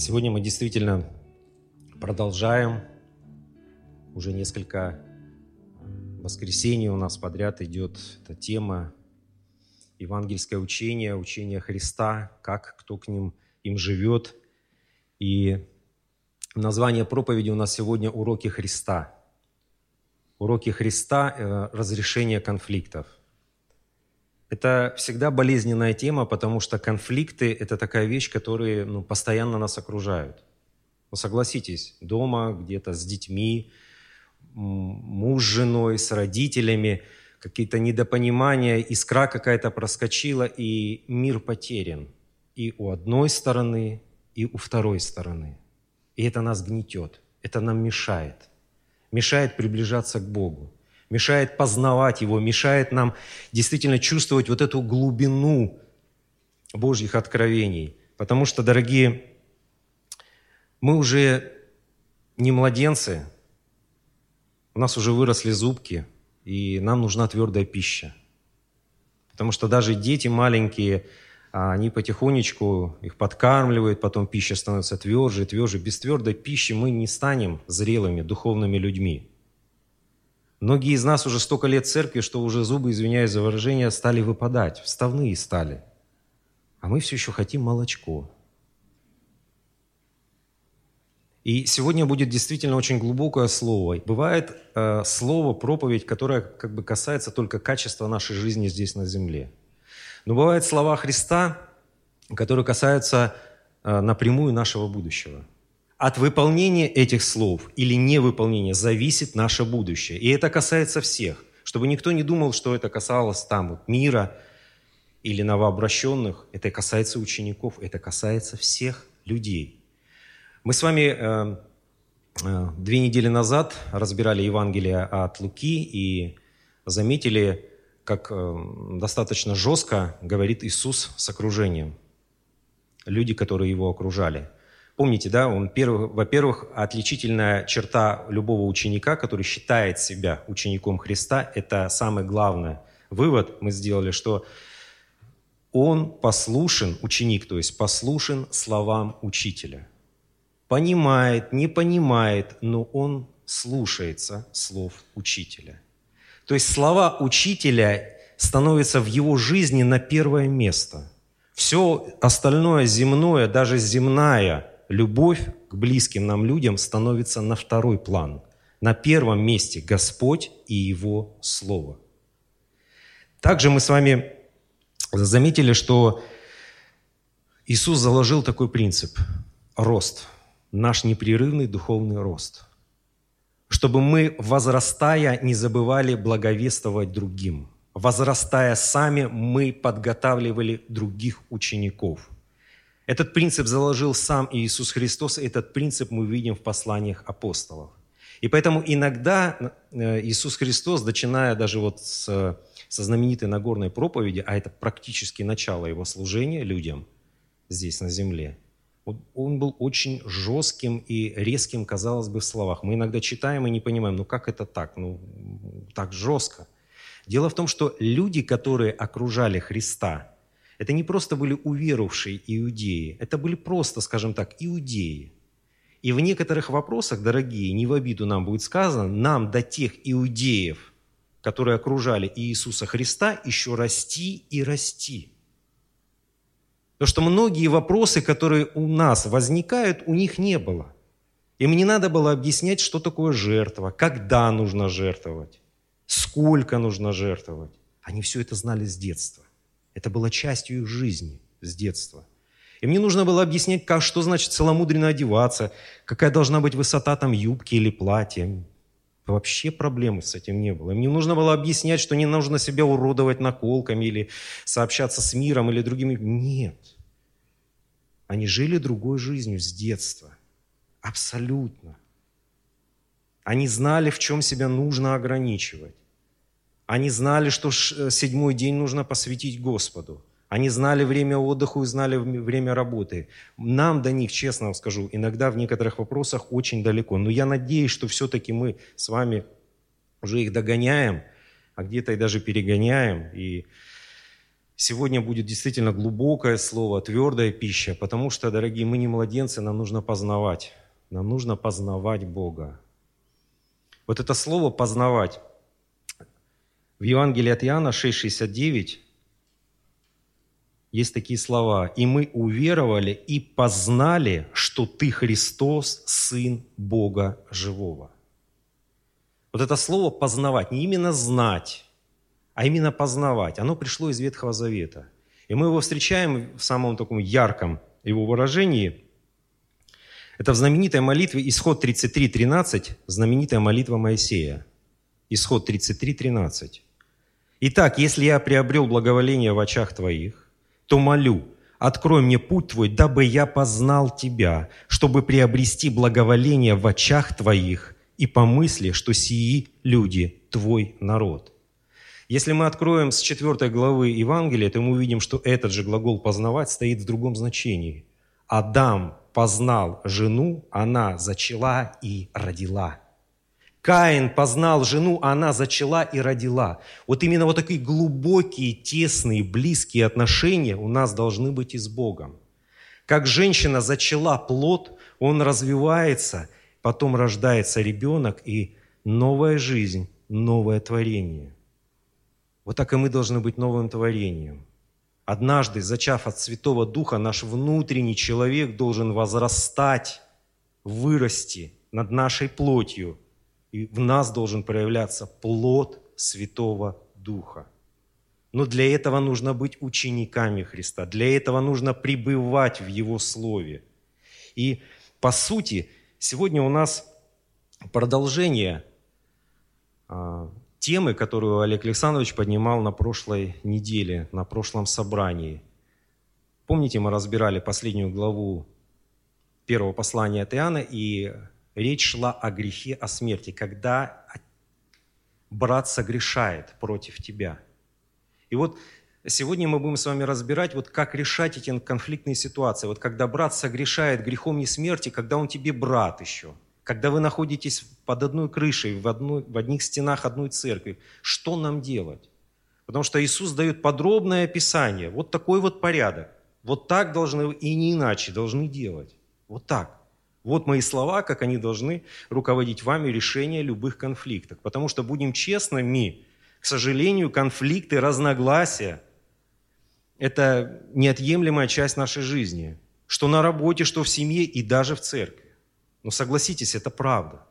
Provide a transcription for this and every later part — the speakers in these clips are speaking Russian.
Сегодня мы действительно продолжаем. Уже несколько воскресений у нас подряд идет эта тема евангельское учение, учение Христа, как кто к ним им живет. И название проповеди у нас сегодня «Уроки Христа». Уроки Христа э, – разрешение конфликтов – это всегда болезненная тема, потому что конфликты – это такая вещь, которая ну, постоянно нас окружают. Ну, согласитесь, дома, где-то с детьми, муж с женой, с родителями, какие-то недопонимания, искра какая-то проскочила, и мир потерян. И у одной стороны, и у второй стороны. И это нас гнетет, это нам мешает. Мешает приближаться к Богу мешает познавать Его, мешает нам действительно чувствовать вот эту глубину Божьих откровений. Потому что, дорогие, мы уже не младенцы, у нас уже выросли зубки, и нам нужна твердая пища. Потому что даже дети маленькие, а они потихонечку их подкармливают, потом пища становится тверже, тверже. Без твердой пищи мы не станем зрелыми духовными людьми. Многие из нас уже столько лет церкви, что уже зубы, извиняюсь за выражение, стали выпадать, вставные стали. А мы все еще хотим молочко. И сегодня будет действительно очень глубокое слово. Бывает э, слово, проповедь, которое как бы касается только качества нашей жизни здесь на земле. Но бывают слова Христа, которые касаются э, напрямую нашего будущего – от выполнения этих слов или невыполнения зависит наше будущее. И это касается всех. Чтобы никто не думал, что это касалось там вот, мира или новообращенных. Это касается учеников, это касается всех людей. Мы с вами э, э, две недели назад разбирали Евангелие от Луки и заметили, как э, достаточно жестко говорит Иисус с окружением. Люди, которые его окружали – Помните, да, он во-первых, отличительная черта любого ученика, который считает себя учеником Христа, это самый главный вывод мы сделали, что он послушен, ученик, то есть послушен словам учителя. Понимает, не понимает, но он слушается слов учителя. То есть слова учителя становятся в его жизни на первое место. Все остальное земное, даже земная любовь к близким нам людям становится на второй план. На первом месте Господь и Его Слово. Также мы с вами заметили, что Иисус заложил такой принцип – рост, наш непрерывный духовный рост. Чтобы мы, возрастая, не забывали благовествовать другим. Возрастая сами, мы подготавливали других учеников – этот принцип заложил сам Иисус Христос, и этот принцип мы видим в посланиях апостолов. И поэтому иногда э, Иисус Христос, начиная даже вот с, со знаменитой Нагорной проповеди, а это практически начало Его служения людям здесь на земле, он был очень жестким и резким, казалось бы, в словах. Мы иногда читаем и не понимаем, ну как это так, ну так жестко. Дело в том, что люди, которые окружали Христа, это не просто были уверовавшие иудеи, это были просто, скажем так, иудеи. И в некоторых вопросах, дорогие, не в обиду нам будет сказано, нам до тех иудеев, которые окружали Иисуса Христа, еще расти и расти. Потому что многие вопросы, которые у нас возникают, у них не было. Им не надо было объяснять, что такое жертва, когда нужно жертвовать, сколько нужно жертвовать. Они все это знали с детства. Это было частью их жизни с детства. И мне нужно было объяснять, как, что значит целомудренно одеваться, какая должна быть высота там юбки или платья. Вообще проблемы с этим не было. Мне нужно было объяснять, что не нужно себя уродовать наколками или сообщаться с миром или другими. Нет. Они жили другой жизнью с детства. Абсолютно. Они знали, в чем себя нужно ограничивать. Они знали, что э, седьмой день нужно посвятить Господу. Они знали время отдыха и знали время работы. Нам до них, честно вам скажу, иногда в некоторых вопросах очень далеко. Но я надеюсь, что все-таки мы с вами уже их догоняем, а где-то и даже перегоняем. И Сегодня будет действительно глубокое слово, твердая пища, потому что, дорогие, мы не младенцы, нам нужно познавать. Нам нужно познавать Бога. Вот это слово «познавать» в Евангелии от Иоанна 6,69 есть такие слова. «И мы уверовали и познали, что Ты Христос, Сын Бога Живого». Вот это слово «познавать», не именно «знать», а именно познавать. Оно пришло из Ветхого Завета. И мы его встречаем в самом таком ярком его выражении. Это в знаменитой молитве Исход 33.13, знаменитая молитва Моисея. Исход 33.13. «Итак, если я приобрел благоволение в очах Твоих, то молю, открой мне путь Твой, дабы я познал Тебя, чтобы приобрести благоволение в очах Твоих и помысли, что сии люди Твой народ». Если мы откроем с 4 главы Евангелия, то мы увидим, что этот же глагол «познавать» стоит в другом значении. Адам познал жену, она зачала и родила. Каин познал жену, она зачала и родила. Вот именно вот такие глубокие, тесные, близкие отношения у нас должны быть и с Богом. Как женщина зачала плод, он развивается, потом рождается ребенок и новая жизнь, новое творение – вот так и мы должны быть новым творением. Однажды, зачав от Святого Духа, наш внутренний человек должен возрастать, вырасти над нашей плотью. И в нас должен проявляться плод Святого Духа. Но для этого нужно быть учениками Христа, для этого нужно пребывать в Его Слове. И по сути, сегодня у нас продолжение а, темы, которую Олег Александрович поднимал на прошлой неделе, на прошлом собрании. Помните, мы разбирали последнюю главу первого послания от Иоанна, и речь шла о грехе, о смерти, когда брат согрешает против тебя. И вот сегодня мы будем с вами разбирать, вот как решать эти конфликтные ситуации. Вот когда брат согрешает грехом не смерти, когда он тебе брат еще – когда вы находитесь под одной крышей, в, одной, в одних стенах одной церкви, что нам делать? Потому что Иисус дает подробное описание. Вот такой вот порядок. Вот так должны и не иначе должны делать. Вот так. Вот мои слова, как они должны руководить вами решение любых конфликтов. Потому что, будем честными, к сожалению, конфликты, разногласия – это неотъемлемая часть нашей жизни. Что на работе, что в семье и даже в церкви. Но согласитесь, это правда.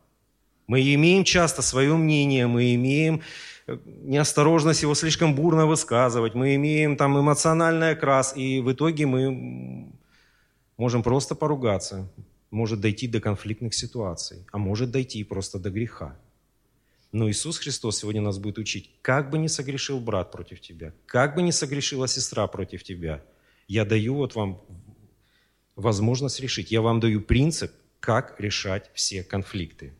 Мы имеем часто свое мнение, мы имеем э, неосторожность его слишком бурно высказывать, мы имеем там эмоциональный окрас, и в итоге мы можем просто поругаться, может дойти до конфликтных ситуаций, а может дойти просто до греха. Но Иисус Христос сегодня нас будет учить, как бы не согрешил брат против тебя, как бы не согрешила сестра против тебя, я даю вот вам возможность решить, я вам даю принцип, как решать все конфликты.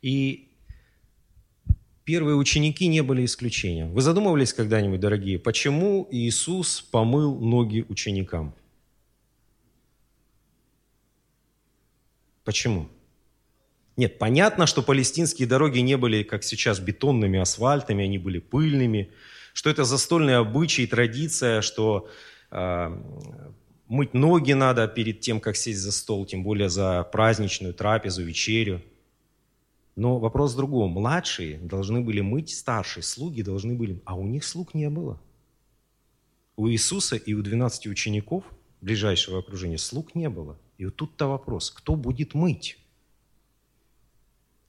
И первые ученики не были исключением. Вы задумывались когда-нибудь, дорогие, почему Иисус помыл ноги ученикам? Почему? Нет, понятно, что палестинские дороги не были, как сейчас, бетонными асфальтами, они были пыльными, что это застольный обычай, традиция, что э, мыть ноги надо перед тем, как сесть за стол, тем более за праздничную трапезу, вечерю. Но вопрос в другом. Младшие должны были мыть старшие, слуги должны были, а у них слуг не было. У Иисуса и у 12 учеников ближайшего окружения слуг не было. И вот тут-то вопрос, кто будет мыть?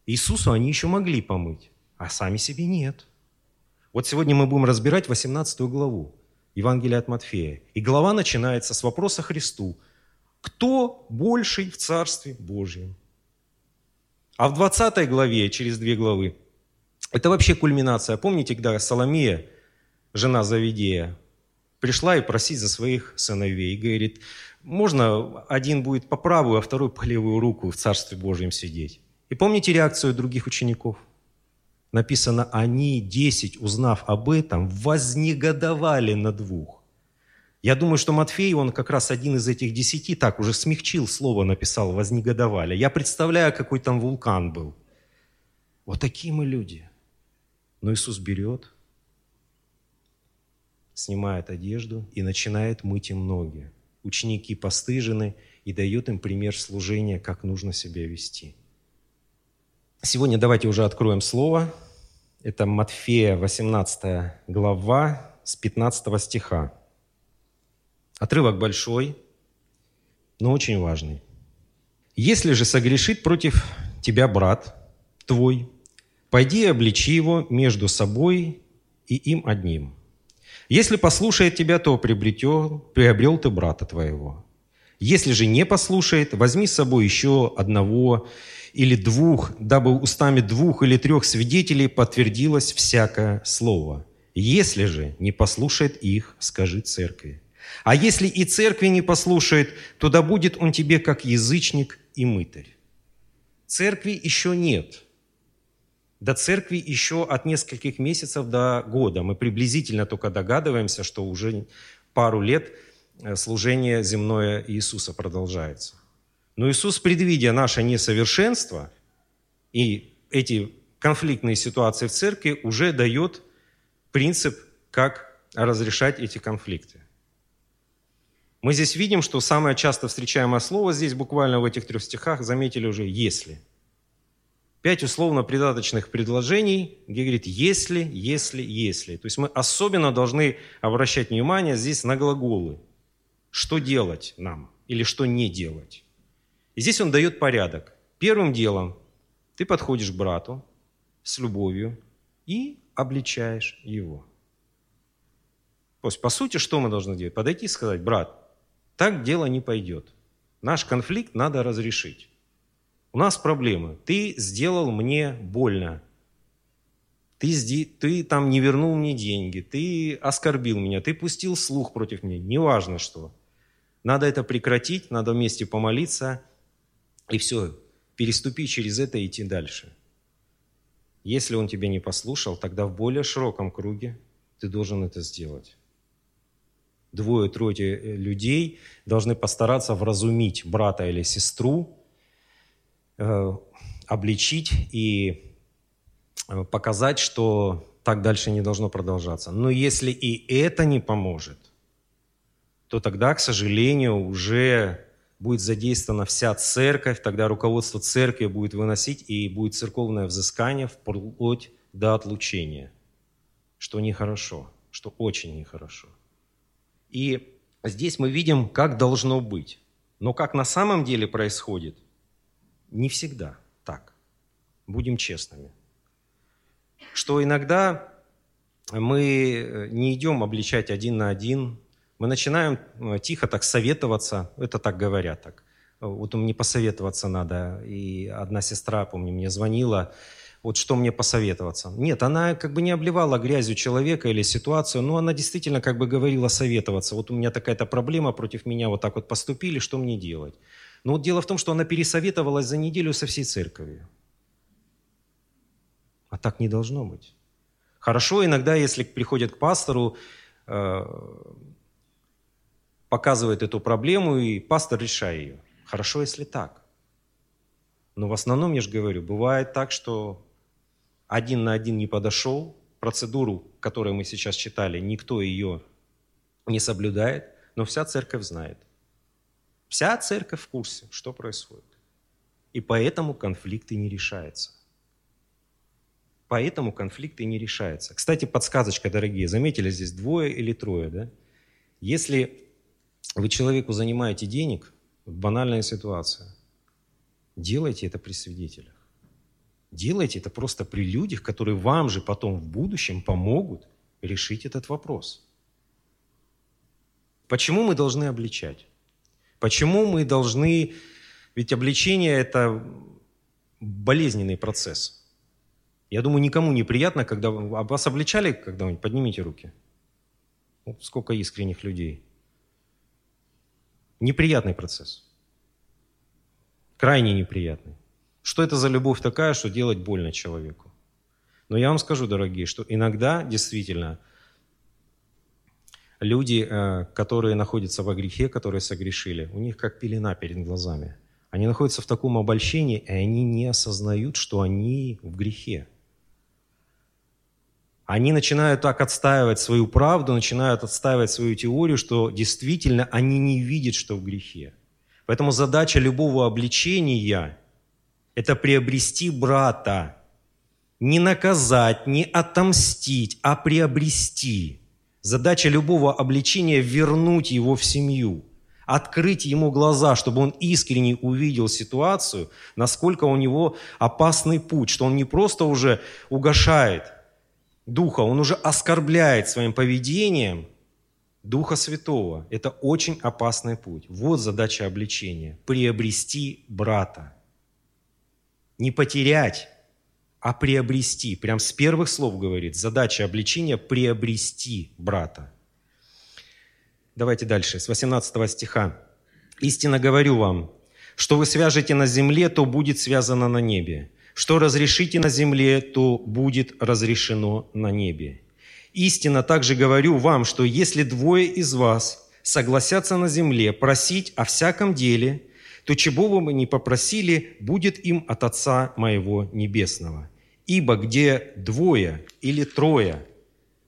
Иисусу они еще могли помыть, а сами себе нет. Вот сегодня мы будем разбирать 18 главу. Евангелия от Матфея. И глава начинается с вопроса Христу. Кто больший в Царстве Божьем? А в 20 главе, через две главы, это вообще кульминация. Помните, когда Соломея, жена Завидея, пришла и просить за своих сыновей. И говорит, можно один будет по правую, а второй по левую руку в Царстве Божьем сидеть. И помните реакцию других учеников – написано, они, десять, узнав об этом, вознегодовали на двух. Я думаю, что Матфей, он как раз один из этих десяти, так уже смягчил слово, написал, вознегодовали. Я представляю, какой там вулкан был. Вот такие мы люди. Но Иисус берет снимает одежду и начинает мыть им ноги. Ученики постыжены и дает им пример служения, как нужно себя вести. Сегодня давайте уже откроем слово. Это Матфея, 18 глава, с 15 стиха. Отрывок большой, но очень важный. «Если же согрешит против тебя брат твой, пойди и обличи его между собой и им одним. Если послушает тебя, то приобретел, приобрел ты брата твоего. Если же не послушает, возьми с собой еще одного или двух, дабы устами двух или трех свидетелей подтвердилось всякое слово. Если же не послушает их, скажи церкви. А если и церкви не послушает, то да будет он тебе как язычник и мытарь. Церкви еще нет. До церкви еще от нескольких месяцев до года. Мы приблизительно только догадываемся, что уже пару лет э, служение земное Иисуса продолжается. Но Иисус, предвидя наше несовершенство и эти конфликтные ситуации в церкви, уже дает принцип, как разрешать эти конфликты. Мы здесь видим, что самое часто встречаемое слово здесь буквально в этих трех стихах, заметили уже «если». Пять условно-придаточных предложений, где говорит «если», «если», «если». То есть мы особенно должны обращать внимание здесь на глаголы. Что делать нам или что не делать. И здесь он дает порядок. Первым делом ты подходишь к брату с любовью и обличаешь его. То есть, по сути, что мы должны делать? Подойти и сказать, брат, так дело не пойдет. Наш конфликт надо разрешить. У нас проблемы. Ты сделал мне больно. Ты, ты там не вернул мне деньги. Ты оскорбил меня. Ты пустил слух против меня. Неважно что. Надо это прекратить, надо вместе помолиться – и все, переступи через это и идти дальше. Если он тебя не послушал, тогда в более широком круге ты должен это сделать. Двое-трое э, людей должны постараться вразумить брата или сестру, обличить и э, показать, что так дальше не должно продолжаться. Но если и это не поможет, то тогда, к сожалению, уже будет задействована вся церковь, тогда руководство церкви будет выносить, и будет церковное взыскание вплоть до отлучения, что нехорошо, что очень нехорошо. И здесь мы видим, как должно быть. Но как на самом деле происходит, не всегда так. Будем честными. Что иногда мы не идем обличать один на один, мы начинаем э, тихо так советоваться, это так говорят так. Вот мне посоветоваться надо. И одна сестра, помню, мне звонила, вот что мне посоветоваться. Нет, она как бы не обливала грязью человека или ситуацию, но она действительно как бы говорила советоваться. Вот у меня такая-то проблема, против меня вот так вот поступили, что мне делать? Но вот дело в том, что она пересоветовалась за неделю со всей церковью. А так не должно быть. Хорошо иногда, если приходят к пастору, э, показывает эту проблему, и пастор решает ее. Хорошо, если так. Но в основном, я же говорю, бывает так, что один на один не подошел, процедуру, которую мы сейчас читали, никто ее не соблюдает, но вся церковь знает. Вся церковь в курсе, что происходит. И поэтому конфликты не решаются. Поэтому конфликты не решаются. Кстати, подсказочка, дорогие, заметили здесь двое или трое, да? Если вы человеку занимаете денег, банальная ситуация, делайте это при свидетелях. Делайте это просто при людях, которые вам же потом в будущем помогут решить этот вопрос. Почему мы должны обличать? Почему мы должны... Ведь обличение – это болезненный процесс. Я думаю, никому не приятно, когда... А вас обличали когда-нибудь? Поднимите руки. Вот сколько искренних людей – Неприятный процесс. Крайне неприятный. Что это за любовь такая, что делать больно человеку? Но я вам скажу, дорогие, что иногда действительно люди, э, которые находятся во грехе, которые согрешили, у них как пелена перед глазами. Они находятся в таком обольщении, и они не осознают, что они в грехе. они начинают так отстаивать свою правду, начинают отстаивать свою теорию, что действительно они не видят, что в грехе. Поэтому задача любого обличения – это приобрести брата. Не наказать, не отомстить, а приобрести. Задача любого обличения – вернуть его в семью, открыть ему глаза, чтобы он искренне увидел ситуацию, насколько у него опасный путь, что он не просто уже угошает Духа, он уже оскорбляет своим поведением Духа Святого. Это очень опасный путь. Вот задача обличения – приобрести брата. Не потерять, а приобрести. Прям с первых слов говорит, задача обличения – приобрести брата. Давайте дальше, с 18 стиха. «Истинно говорю вам, что вы свяжете на земле, то будет связано на небе. Что разрешите на земле, то будет разрешено на небе. Истинно также говорю вам, что если двое из вас согласятся на земле просить о всяком деле, то чего бы мы ни попросили, будет им от Отца моего Небесного. Ибо где двое или трое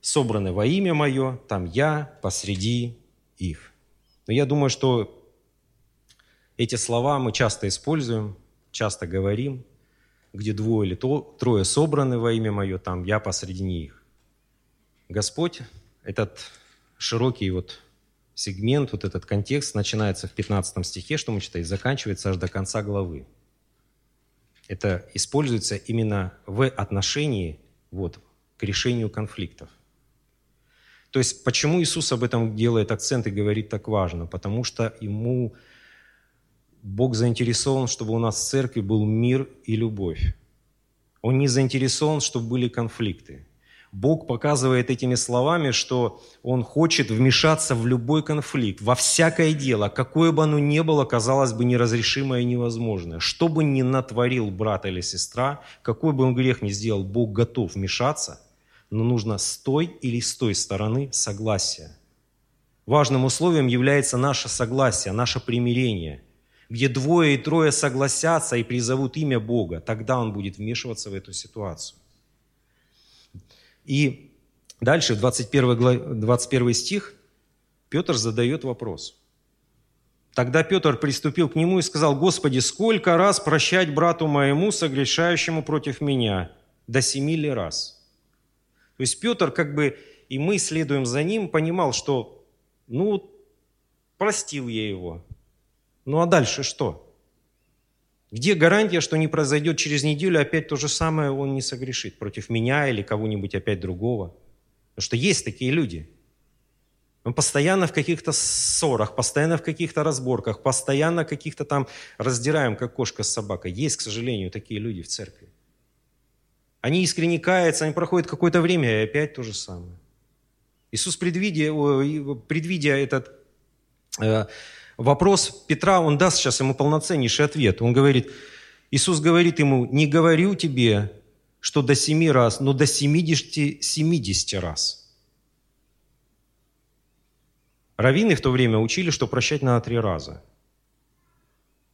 собраны во имя Мое, там я посреди их. Но я думаю, что эти слова мы часто используем, часто говорим – где двое или трое собраны во имя Мое, там я посреди них. Господь, этот широкий вот сегмент, вот этот контекст начинается в 15 стихе, что мы читаем, и заканчивается аж до конца главы. Это используется именно в отношении вот, к решению конфликтов. То есть почему Иисус об этом делает акцент и говорит так важно? Потому что ему Бог заинтересован, чтобы у нас в церкви был мир и любовь. Он не заинтересован, чтобы были конфликты. Бог показывает этими словами, что Он хочет вмешаться в любой конфликт, во всякое дело, какое бы оно ни было, казалось бы, неразрешимое и невозможное. Что бы ни натворил брат или сестра, какой бы он грех ни сделал, Бог готов вмешаться, но нужно с той или с той стороны согласие. Важным условием является наше согласие, наше примирение – где двое и трое согласятся и призовут имя Бога, тогда он будет вмешиваться в эту ситуацию. И дальше, 21, 21 стих, Петр задает вопрос. Тогда Петр приступил к нему и сказал, «Господи, сколько раз прощать брату моему, согрешающему против меня? До семи ли раз?» То есть Петр, как бы, и мы следуем за ним, понимал, что, ну, простил я его, ну а дальше что? Где гарантия, что не произойдет через неделю опять то же самое, он не согрешит против меня или кого-нибудь опять другого? Потому что есть такие люди. Мы постоянно в каких-то ссорах, постоянно в каких-то разборках, постоянно каких-то там раздираем, как кошка с собакой. Есть, к сожалению, такие люди в церкви. Они искренне каются, они проходят какое-то время, и опять то же самое. Иисус, предвидя, предвидя этот э, вопрос Петра, он даст сейчас ему полноценнейший ответ. Он говорит, Иисус говорит ему, не говорю тебе, что до семи раз, но до семидесяти, семидесяти раз. Раввины в то время учили, что прощать надо три раза.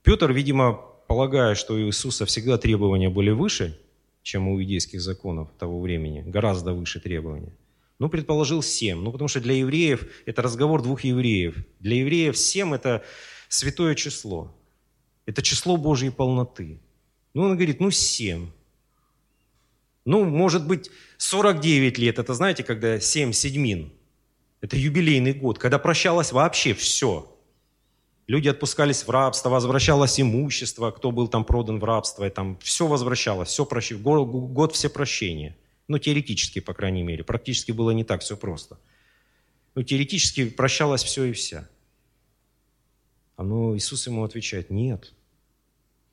Петр, видимо, полагая, что у Иисуса всегда требования были выше, чем у иудейских законов того времени, гораздо выше требования, ну, предположил семь. Ну, потому что для евреев это разговор двух евреев. Для евреев семь – это святое число. Это число Божьей полноты. Ну, он говорит, ну, семь. Ну, может быть, 49 лет. Это, знаете, когда семь седьмин. Это юбилейный год, когда прощалось вообще все. Люди отпускались в рабство, возвращалось имущество, кто был там продан в рабство, и там все возвращалось, все прощ... год, все прощения. Ну, теоретически, по крайней мере. Практически было не так все просто. Ну, теоретически прощалось все и вся. А ну, Иисус ему отвечает, нет,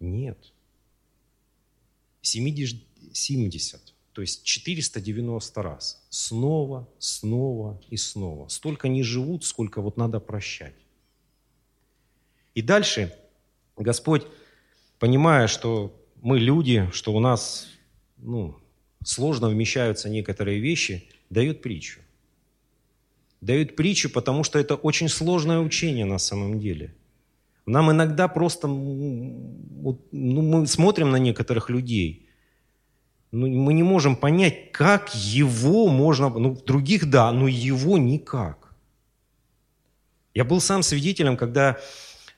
нет. 70, 70, то есть 490 раз. Снова, снова и снова. Столько не живут, сколько вот надо прощать. И дальше Господь, понимая, что мы люди, что у нас, ну, сложно вмещаются некоторые вещи, дают притчу. Дают притчу, потому что это очень сложное учение на самом деле. Нам иногда просто, ну, мы смотрим на некоторых людей, ну, мы не можем понять, как его можно... Ну, других да, но его никак. Я был сам свидетелем, когда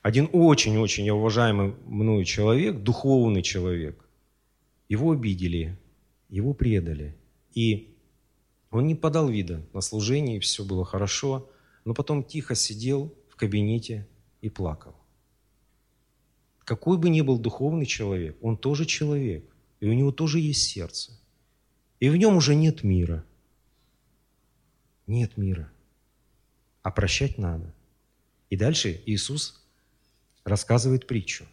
один очень-очень уважаемый мною человек, духовный человек, его обидели, его предали. И он не подал вида на служении, все было хорошо, но потом тихо сидел в кабинете и плакал. Какой бы ни был духовный человек, он тоже человек, и у него тоже есть сердце. И в нем уже нет мира. Нет мира. А прощать надо. И дальше Иисус рассказывает притчу.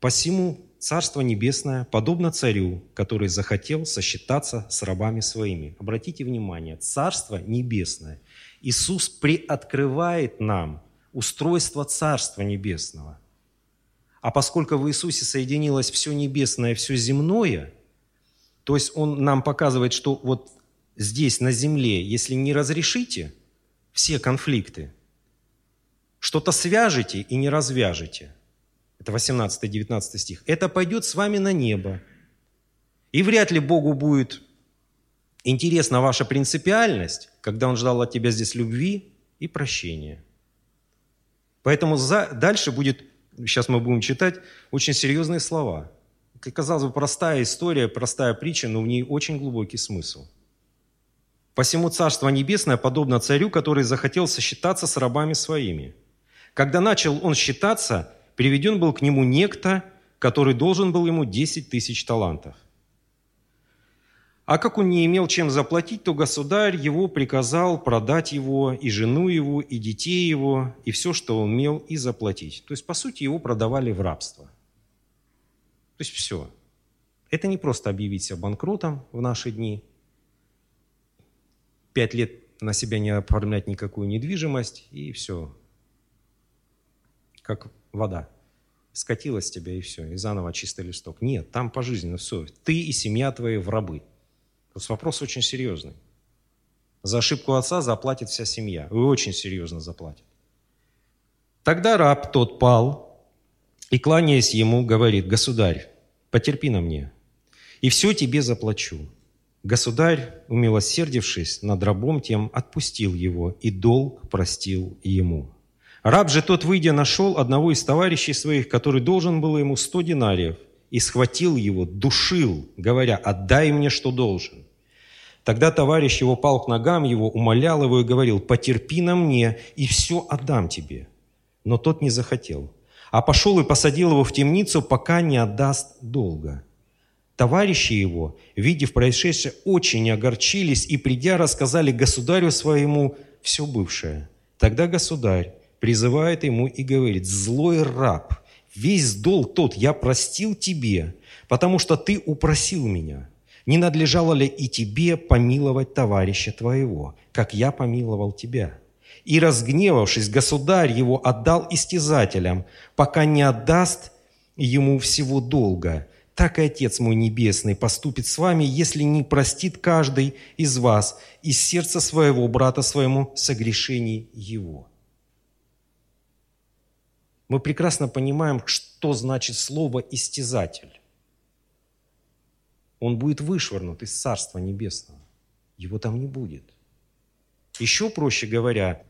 «Посему Царство Небесное подобно царю, который захотел сосчитаться с рабами своими». Обратите внимание, Царство Небесное. Иисус приоткрывает нам устройство Царства Небесного. А поскольку в Иисусе соединилось все небесное, все земное, то есть Он нам показывает, что вот здесь, на земле, если не разрешите все конфликты, что-то свяжете и не развяжете. Это 18-19 стих. Это пойдет с вами на небо. И вряд ли Богу будет интересна ваша принципиальность, когда Он ждал от тебя здесь любви и прощения. Поэтому за, дальше будет, сейчас мы будем читать, очень серьезные слова. Казалось бы, простая история, простая притча, но в ней очень глубокий смысл. «Посему Царство Небесное подобно царю, который захотел сосчитаться с рабами своими – когда начал он считаться, приведен был к нему некто, который должен был ему 10 тысяч талантов. А как он не имел чем заплатить, то государь его приказал продать его, и жену его, и детей его, и все, что он имел, и заплатить. То есть, по сути, его продавали в рабство. То есть все. Это не просто объявить себя банкротом в наши дни, пять лет на себя не оформлять никакую недвижимость, и все, как вода. Скатилась тебя и все, и заново чистый листок. Нет, там пожизненно все. Ты и семья твои в рабы. То есть вопрос очень серьезный. За ошибку отца заплатит вся семья. И очень серьезно заплатит. Тогда раб тот пал и, кланяясь ему, говорит, «Государь, потерпи на мне, и все тебе заплачу». Государь, умилосердившись над рабом тем, отпустил его, и долг простил ему. Раб же тот, выйдя, нашел одного из товарищей своих, который должен был ему сто динариев, и схватил его, душил, говоря, «Отдай мне, что должен». Тогда товарищ его пал к ногам его, умолял его и говорил, «Потерпи на мне, и все отдам тебе». Но тот не захотел, а пошел и посадил его в темницу, пока не отдаст долга. Товарищи его, видев происшедшее, очень огорчились и, придя, рассказали государю своему все бывшее. Тогда государь, призывает ему и говорит, «Злой раб, весь долг тот я простил тебе, потому что ты упросил меня. Не надлежало ли и тебе помиловать товарища твоего, как я помиловал тебя?» И, разгневавшись, государь его отдал истязателям, пока не отдаст ему всего долга. Так и Отец мой Небесный поступит с вами, если не простит каждый из вас из сердца своего брата своему согрешений его». Мы прекрасно понимаем, что значит слово «истязатель». Он будет вышвырнут из Царства Небесного. Его там не будет. Еще проще говоря,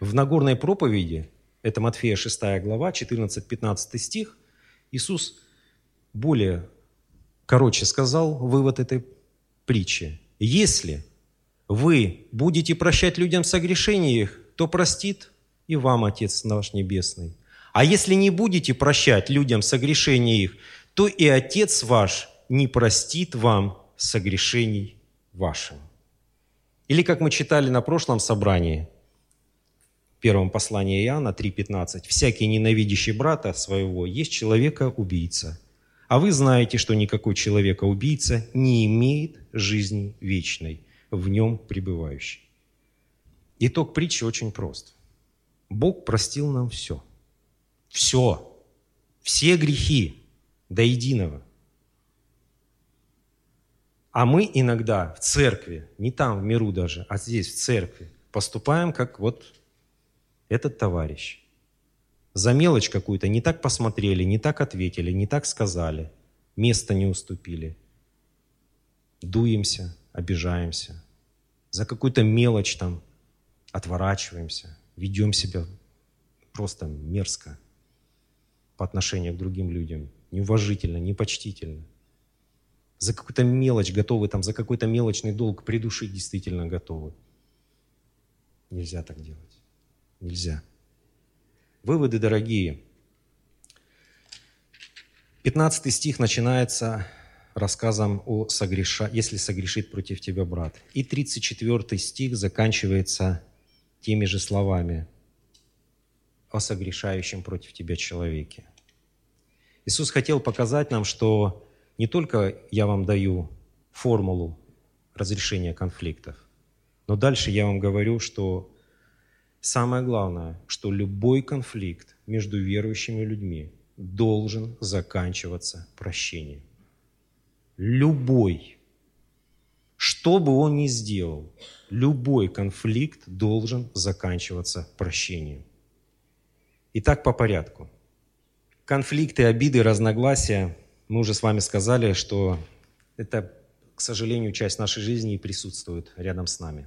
в Нагорной проповеди, это Матфея 6 глава, 14-15 стих, Иисус более короче сказал вывод этой притчи. Если вы будете прощать людям согрешения их, то простит и вам, Отец наш Небесный. А если не будете прощать людям согрешения их, то и Отец ваш не простит вам согрешений вашим. Или, как мы читали на прошлом собрании, в первом послании Иоанна 3,15, «Всякий ненавидящий брата своего есть человека-убийца. А вы знаете, что никакой человека-убийца не имеет жизни вечной, в нем пребывающей». Итог притчи очень прост – Бог простил нам все. Все. Все грехи до единого. А мы иногда в церкви, не там, в миру даже, а здесь, в церкви, поступаем, как вот этот товарищ. За мелочь какую-то не так посмотрели, не так ответили, не так сказали, место не уступили. дуемся, обижаемся, за какую-то мелочь там отворачиваемся, ведем себя просто мерзко по отношению к другим людям, неуважительно, непочтительно. За какую-то мелочь готовы, там, за какой-то мелочный долг придушить действительно готовы. Нельзя так делать. Нельзя. Выводы, дорогие. 15 стих начинается рассказом о согреша, если согрешит против тебя брат. И 34 стих заканчивается теми же словами о согрешающем против тебя человеке. Иисус хотел показать нам, что не только я вам даю формулу разрешения конфликтов, но дальше я вам говорю, что самое главное, что любой конфликт между верующими людьми должен заканчиваться прощением. Любой. Что бы он ни сделал, любой конфликт должен заканчиваться прощением. Итак, по порядку. Конфликты, обиды, разногласия, мы уже с вами сказали, что это, к сожалению, часть нашей жизни и присутствует рядом с нами.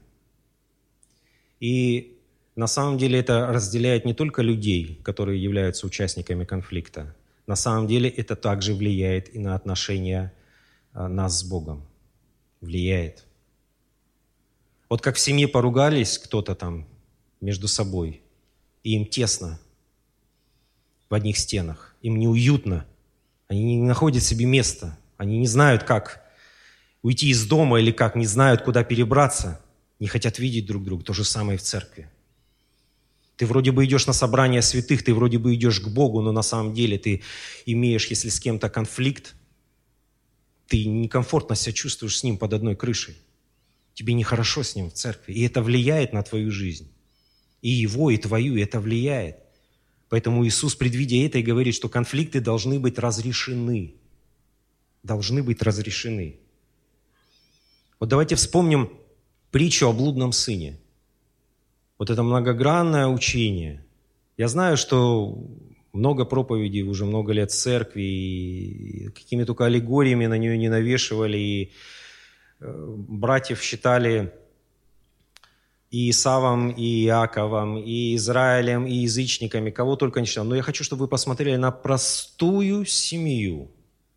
И на самом деле это разделяет не только людей, которые являются участниками конфликта. На самом деле это также влияет и на отношения а, нас с Богом. Влияет. Вот как в семье поругались кто-то там между собой, и им тесно в одних стенах, им неуютно, они не находят себе места, они не знают, как уйти из дома или как, не знают, куда перебраться, не хотят видеть друг друга. То же самое и в церкви. Ты вроде бы идешь на собрание святых, ты вроде бы идешь к Богу, но на самом деле ты имеешь, если с кем-то конфликт, ты некомфортно себя чувствуешь с ним под одной крышей. Тебе нехорошо с ним в церкви. И это влияет на твою жизнь. И его, и твою, и это влияет. Поэтому Иисус, предвидя это, и говорит, что конфликты должны быть разрешены. Должны быть разрешены. Вот давайте вспомним притчу о блудном сыне. Вот это многогранное учение. Я знаю, что много проповедей, уже много лет церкви, и какими только аллегориями на нее не навешивали, и э, братьев считали и Исавом, и Иаковом, и Израилем, и язычниками, кого только не считал. Но я хочу, чтобы вы посмотрели на простую семью,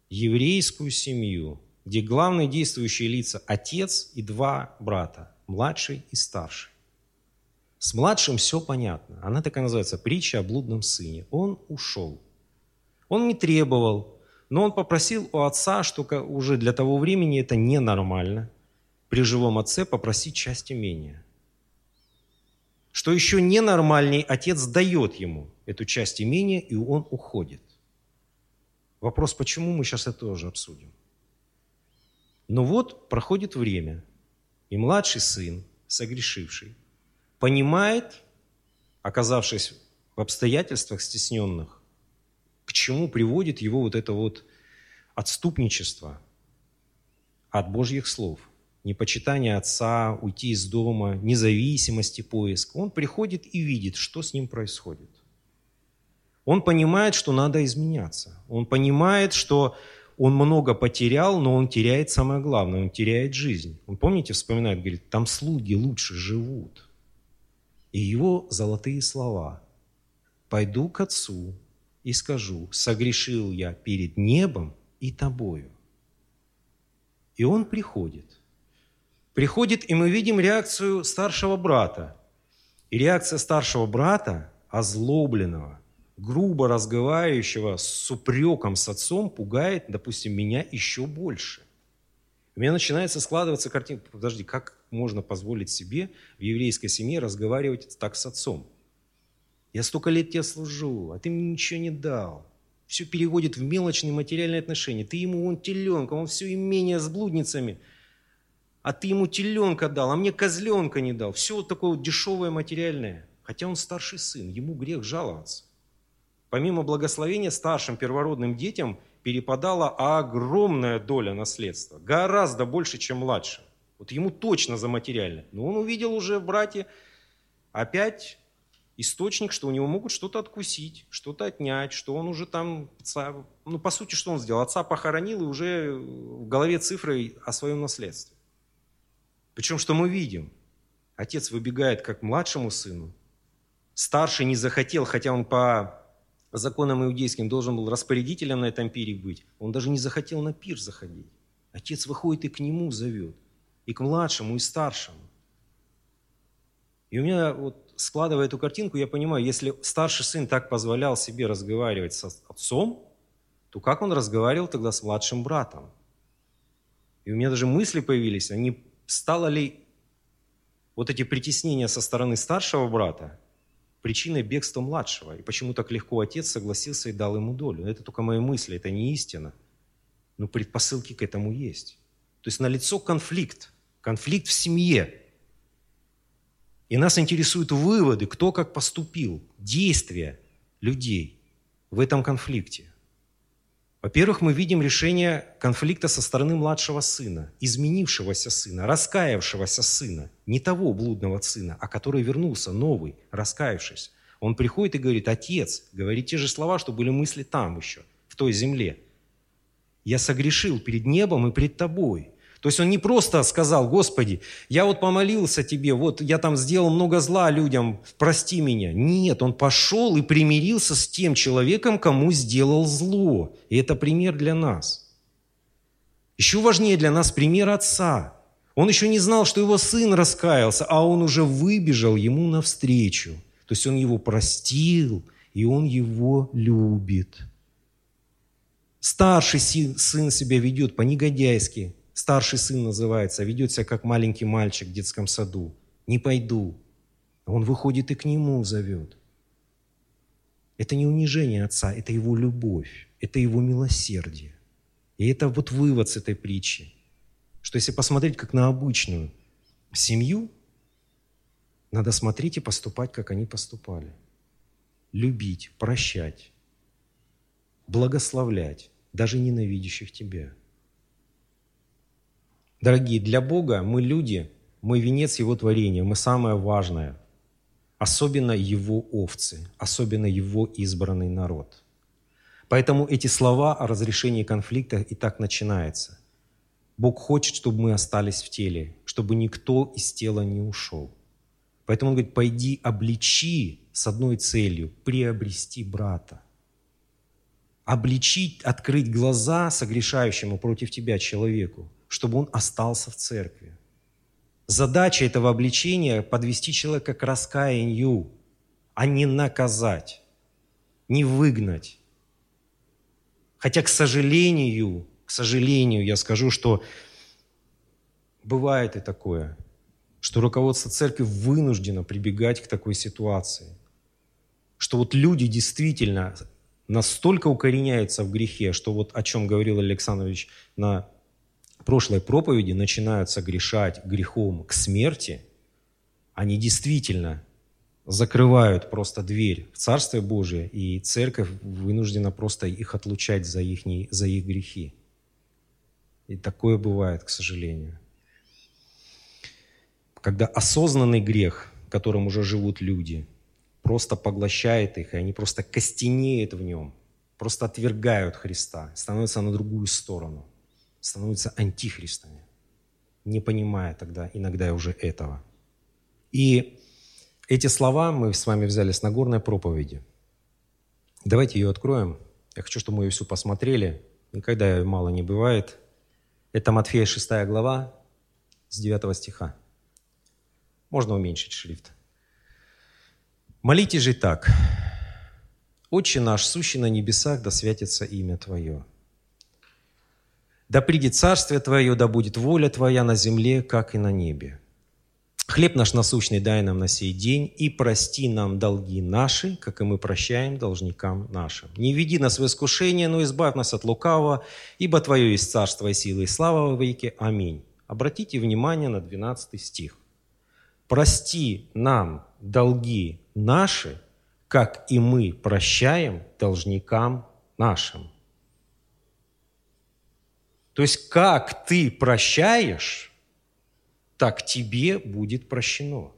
еврейскую семью, где главные действующие лица – отец и два брата, младший и старший. С младшим все понятно. Она такая называется «Притча о блудном сыне». Он ушел. Он не требовал, но он попросил у отца, что уже для того времени это ненормально, при живом отце попросить часть имения – что еще ненормальней, отец дает ему эту часть имения, и он уходит. Вопрос, почему, мы сейчас это тоже обсудим. Но вот проходит время, и младший сын, согрешивший, понимает, оказавшись в обстоятельствах стесненных, к чему приводит его вот это вот отступничество от Божьих слов непочитание отца, уйти из дома, независимости, поиск. Он приходит и видит, что с ним происходит. Он понимает, что надо изменяться. Он понимает, что он много потерял, но он теряет самое главное, он теряет жизнь. Он, помните, вспоминает, говорит, там слуги лучше живут. И его золотые слова. «Пойду к отцу и скажу, согрешил я перед небом и тобою». И он приходит приходит, и мы видим реакцию старшего брата. И реакция старшего брата, озлобленного, грубо разговаривающего с упреком с отцом, пугает, допустим, меня еще больше. У меня начинается складываться картина, подожди, как можно позволить себе в еврейской семье разговаривать так с отцом? Я столько лет тебе служу, а ты мне ничего не дал. Все переводит в мелочные материальные отношения. Ты ему вон теленка, он все имение с блудницами – а ты ему теленка дал, а мне козленка не дал. Все вот такое вот дешевое материальное. Хотя он старший сын, ему грех жаловаться. Помимо благословения старшим первородным детям перепадала огромная доля наследства. Гораздо больше, чем младшим. Вот ему точно за материальное. Но он увидел уже в брате опять источник, что у него могут что-то откусить, что-то отнять, что он уже там, ну, по сути, что он сделал? Отца похоронил и уже в голове цифры о своем наследстве. Причем, что мы видим? Отец выбегает как младшему сыну, старший не захотел, хотя он по законам иудейским должен был распорядителем на этом пире быть, он даже не захотел на пир заходить. Отец выходит и к нему зовет, и к младшему, и старшему. И у меня вот складывая эту картинку, я понимаю, если старший сын так позволял себе разговаривать с отцом, то как он разговаривал тогда с младшим братом? И у меня даже мысли появились, а стало ли вот эти притеснения со стороны старшего брата причиной бегства младшего? И почему так легко отец согласился и дал ему долю? Это только мои мысли, это не истина. Но предпосылки к этому есть. То есть налицо конфликт. Конфликт в семье – и нас интересуют выводы, кто как поступил, действия людей в этом конфликте. Во-первых, мы видим решение конфликта со стороны младшего сына, изменившегося сына, раскаявшегося сына, не того блудного сына, а который вернулся, новый, раскаявшись. Он приходит и говорит, отец, говорит те же слова, что были мысли там еще, в той земле. Я согрешил перед небом и перед тобой. То есть он не просто сказал, Господи, я вот помолился тебе, вот я там сделал много зла людям, прости меня. Нет, он пошел и примирился с тем человеком, кому сделал зло. И это пример для нас. Еще важнее для нас пример отца. Он еще не знал, что его сын раскаялся, а он уже выбежал ему навстречу. То есть он его простил, и он его любит. Старший сын себя ведет по-негодяйски, Старший сын называется, ведет себя как маленький мальчик в детском саду. Не пойду. Он выходит и к нему зовет. Это не унижение отца, это его любовь, это его милосердие. И это вот вывод с этой притчи, что если посмотреть как на обычную семью, надо смотреть и поступать, как они поступали. Любить, прощать, благословлять даже ненавидящих тебя – Дорогие, для Бога мы люди, мы венец Его творения, мы самое важное. Особенно Его овцы, особенно Его избранный народ. Поэтому эти слова о разрешении конфликта и так начинаются. Бог хочет, чтобы мы остались в теле, чтобы никто из тела не ушел. Поэтому Он говорит, пойди обличи с одной целью – приобрести брата. Обличить, открыть глаза согрешающему против тебя человеку – чтобы он остался в церкви. Задача этого обличения – подвести человека к раскаянию, а не наказать, не выгнать. Хотя, к сожалению, к сожалению, я скажу, что бывает и такое, что руководство церкви вынуждено прибегать к такой ситуации, что вот люди действительно настолько укореняются в грехе, что вот о чем говорил Александрович на прошлой проповеди начинают согрешать грехом к смерти, они действительно закрывают просто дверь в Царствие Божие, и церковь вынуждена просто их отлучать за их, за их грехи. И такое бывает, к сожалению. Когда осознанный грех, которым уже живут люди, просто поглощает их, и они просто костенеют в нем, просто отвергают Христа, становятся на другую сторону становятся антихристами, не понимая тогда иногда уже этого. И эти слова мы с вами взяли с Нагорной проповеди. Давайте ее откроем. Я хочу, чтобы мы ее всю посмотрели. Никогда ее мало не бывает. Это Матфея 6 глава с 9 стиха. Можно уменьшить шрифт. «Молитесь же так. Отче наш, сущий на небесах, да святится имя Твое. Да придет царствие Твое, да будет воля Твоя на земле, как и на небе. Хлеб наш насущный дай нам на сей день, и прости нам долги наши, как и мы прощаем должникам нашим. Не веди нас в искушение, но избавь нас от лукавого, ибо Твое есть царство и сила и слава во веки. Аминь. Обратите внимание на 12 стих. «Прости нам долги наши, как и мы прощаем должникам нашим». То есть как ты прощаешь, так тебе будет прощено.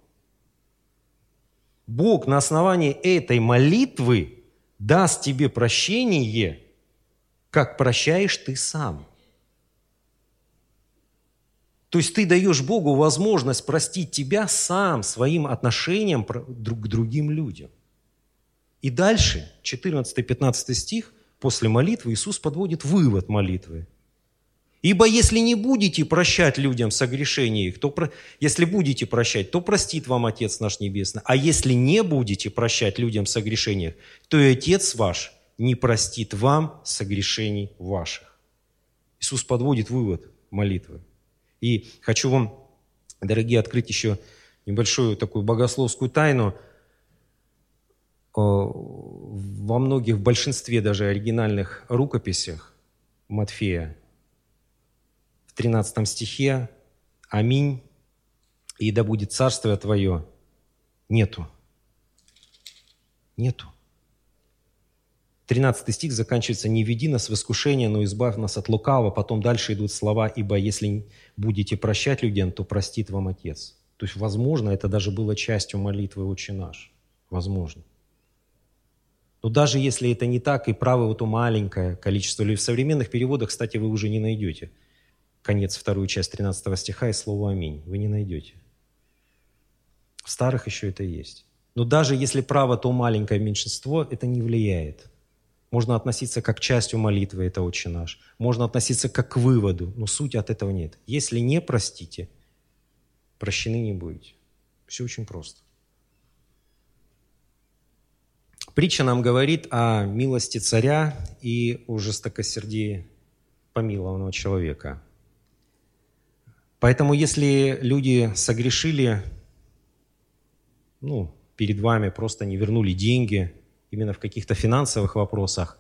Бог на основании этой молитвы даст тебе прощение, как прощаешь ты сам. То есть ты даешь Богу возможность простить тебя сам своим отношением к другим людям. И дальше, 14-15 стих, после молитвы Иисус подводит вывод молитвы. Ибо если не будете прощать людям согрешения их, то про... если будете прощать, то простит вам Отец наш Небесный. А если не будете прощать людям согрешения их, то и Отец ваш не простит вам согрешений ваших. Иисус подводит вывод молитвы. И хочу вам, дорогие, открыть еще небольшую такую богословскую тайну – во многих, в большинстве даже оригинальных рукописях Матфея в 13 стихе «Аминь, и да будет царствие Твое» нету. Нету. 13 стих заканчивается «Не веди нас в искушение, но избавь нас от лукава». Потом дальше идут слова «Ибо если будете прощать людям, то простит вам Отец». То есть, возможно, это даже было частью молитвы «Отче наш». Возможно. Но даже если это не так, и правы вот то маленькое количество, или в современных переводах, кстати, вы уже не найдете. Конец, вторую часть 13 стиха и слово «Аминь» вы не найдете. В старых еще это есть. Но даже если право то маленькое меньшинство, это не влияет. Можно относиться как к частью молитвы, это «Отче наш». Можно относиться как к выводу, но суть от этого нет. Если не простите, прощены не будете. Все очень просто. Притча нам говорит о милости царя и о жестокосердии помилованного человека. Поэтому если люди согрешили, ну, перед вами просто не вернули деньги, именно в каких-то финансовых вопросах,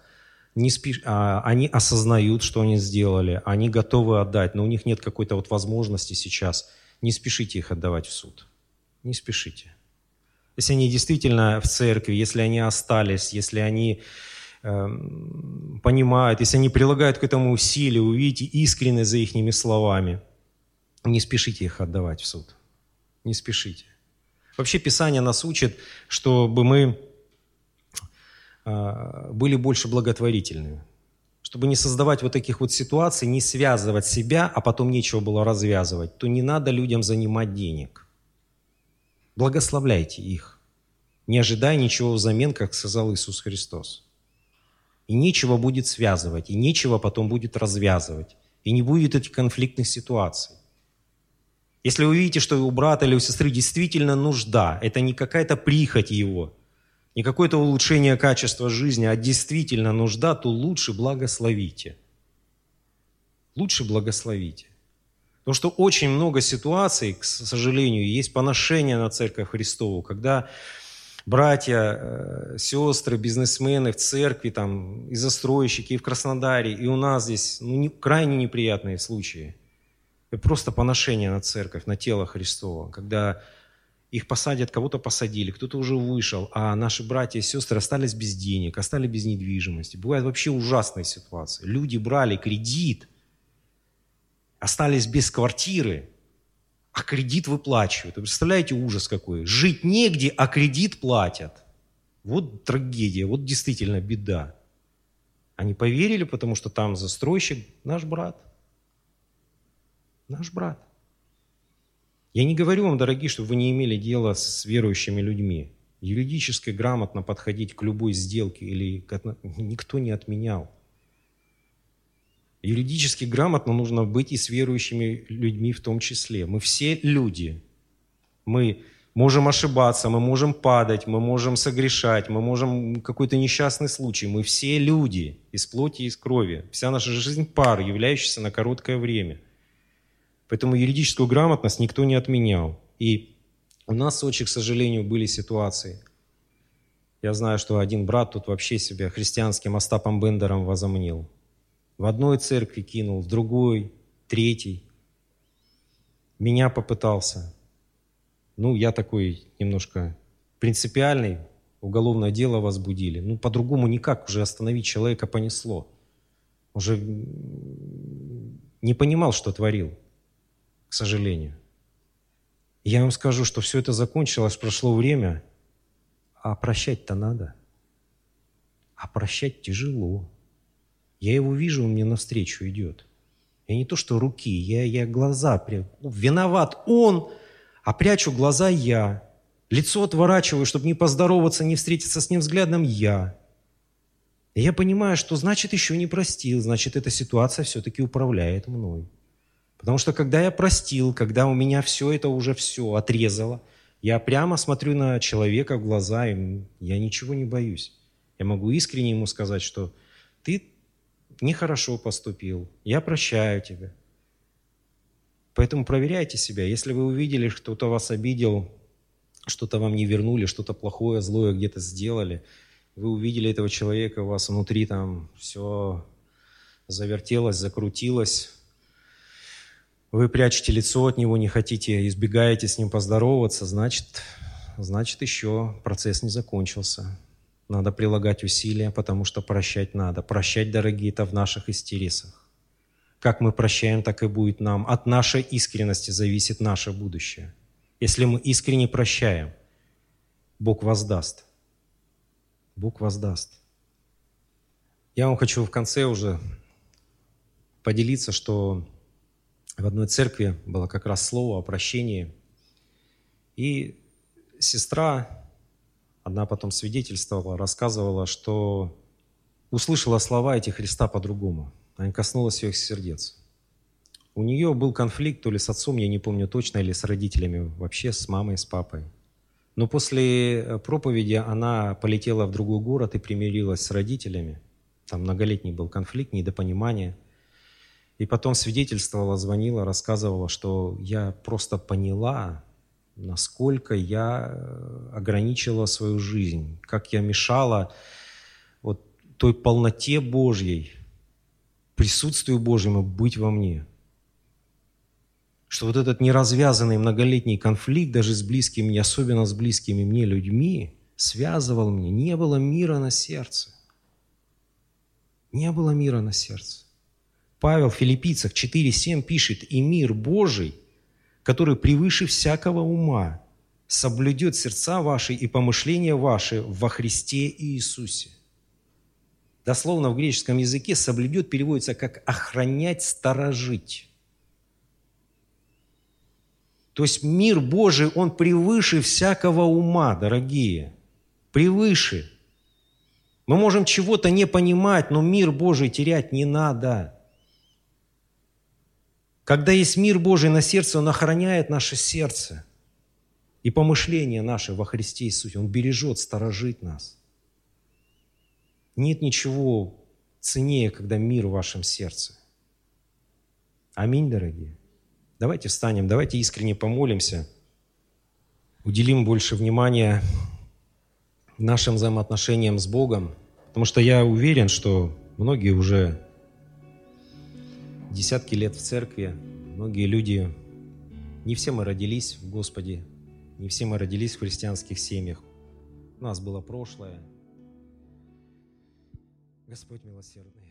не спеш... а, они осознают, что они сделали, они готовы отдать, но у них нет какой-то вот возможности сейчас, не спешите их отдавать в суд. Не спешите если они действительно в церкви, если они остались, если они э, понимают, если они прилагают к этому усилия, увидите искренне за их словами, не спешите их отдавать в суд. Не спешите. Вообще Писание нас учит, чтобы мы были больше благотворительными. Чтобы не создавать вот таких вот ситуаций, не связывать себя, а потом нечего было развязывать, то не надо людям занимать денег – Благословляйте их, не ожидая ничего взамен, как сказал Иисус Христос. И нечего будет связывать, и нечего потом будет развязывать, и не будет этих конфликтных ситуаций. Если вы видите, что у брата или у сестры действительно нужда, это не какая-то прихоть его, не какое-то улучшение качества жизни, а действительно нужда, то лучше благословите. Лучше благословите. Потому что очень много ситуаций, к сожалению, есть поношение на Церковь Христову, когда братья, э, сестры, бизнесмены в церкви, там, и застройщики, и в Краснодаре, и у нас здесь ну, не, крайне неприятные случаи. Это просто поношение на церковь, на тело Христова, когда их посадят, кого-то посадили, кто-то уже вышел, а наши братья и сестры остались без денег, остались без недвижимости. Бывают вообще ужасные ситуации. Люди брали кредит, остались без квартиры, а кредит выплачивают. Вы представляете ужас какой? Жить негде, а кредит платят. Вот трагедия, вот действительно беда. Они поверили, потому что там застройщик наш брат. Наш брат. Я не говорю вам, дорогие, чтобы вы не имели дела с верующими людьми. Юридически грамотно подходить к любой сделке или никто не отменял. Юридически грамотно нужно быть и с верующими людьми в том числе. Мы все люди. Мы можем ошибаться, мы можем падать, мы можем согрешать, мы можем какой-то несчастный случай. Мы все люди из плоти и из крови. Вся наша жизнь пар, являющаяся на короткое время. Поэтому юридическую грамотность никто не отменял. И у нас очень, к сожалению, были ситуации. Я знаю, что один брат тут вообще себя христианским Остапом Бендером возомнил. В одной церкви кинул, в другой, третий. Меня попытался. Ну, я такой немножко принципиальный, уголовное дело возбудили. Ну, по-другому никак уже остановить человека понесло. Уже не понимал, что творил, к сожалению. Я вам скажу, что все это закончилось, прошло время, а прощать-то надо. А прощать тяжело. Я его вижу, он мне навстречу идет. Я не то, что руки, я, я глаза. Прям, виноват он, а прячу глаза я. Лицо отворачиваю, чтобы не поздороваться, не встретиться с ним взглядом я. И я понимаю, что значит еще не простил, значит эта ситуация все-таки управляет мной. Потому что когда я простил, когда у меня все это уже все отрезало, я прямо смотрю на человека в глаза, и я ничего не боюсь. Я могу искренне ему сказать, что ты нехорошо поступил, я прощаю тебя. Поэтому проверяйте себя. Если вы увидели, что кто-то вас обидел, что-то вам не вернули, что-то плохое, злое где-то сделали, вы увидели этого человека, у вас внутри там все завертелось, закрутилось, вы прячете лицо от него, не хотите, избегаете с ним поздороваться, значит, значит еще процесс не закончился. Надо прилагать усилия, потому что прощать надо. Прощать, дорогие, это в наших интересах. Как мы прощаем, так и будет нам. От нашей искренности зависит наше будущее. Если мы искренне прощаем, Бог воздаст. Бог воздаст. Я вам хочу в конце уже поделиться, что в одной церкви было как раз слово о прощении. И сестра, одна потом свидетельствовала, рассказывала, что услышала слова эти Христа по-другому. Они коснулась их сердец. У нее был конфликт то ли с отцом, я не помню точно, или с родителями, вообще с мамой, с папой. Но после э, проповеди она полетела в другой город и примирилась с родителями. Там многолетний был конфликт, недопонимание. И потом свидетельствовала, звонила, рассказывала, что я просто поняла, насколько я э, ограничила свою жизнь, как я мешала вот той полноте Божьей, присутствию Божьему быть во мне. Что вот этот неразвязанный многолетний конфликт даже с близкими, особенно с близкими мне людьми, связывал меня. Не было мира на сердце. Не было мира на сердце. Павел в Филиппийцах 4.7 пишет, «И мир Божий, который превыше всякого ума, соблюдет сердца ваши и помышления ваши во Христе Иисусе». Дословно в греческом языке «соблюдет» переводится как «охранять, сторожить». То есть мир Божий, он превыше всякого ума, дорогие. Превыше. Мы можем чего-то не понимать, но мир Божий терять не надо. Когда есть мир Божий на сердце, Он охраняет наше сердце и помышления наши во Христе Иисусе. Он бережет, сторожит нас. Нет ничего ценнее, когда мир в вашем сердце. Аминь, дорогие. Давайте встанем, давайте искренне помолимся, уделим больше внимания нашим взаимоотношениям с Богом, потому что я уверен, что многие уже десятки лет в церкви, многие люди, не все мы родились в Господе, не все мы родились в христианских семьях. У нас было прошлое. Господь милосердный.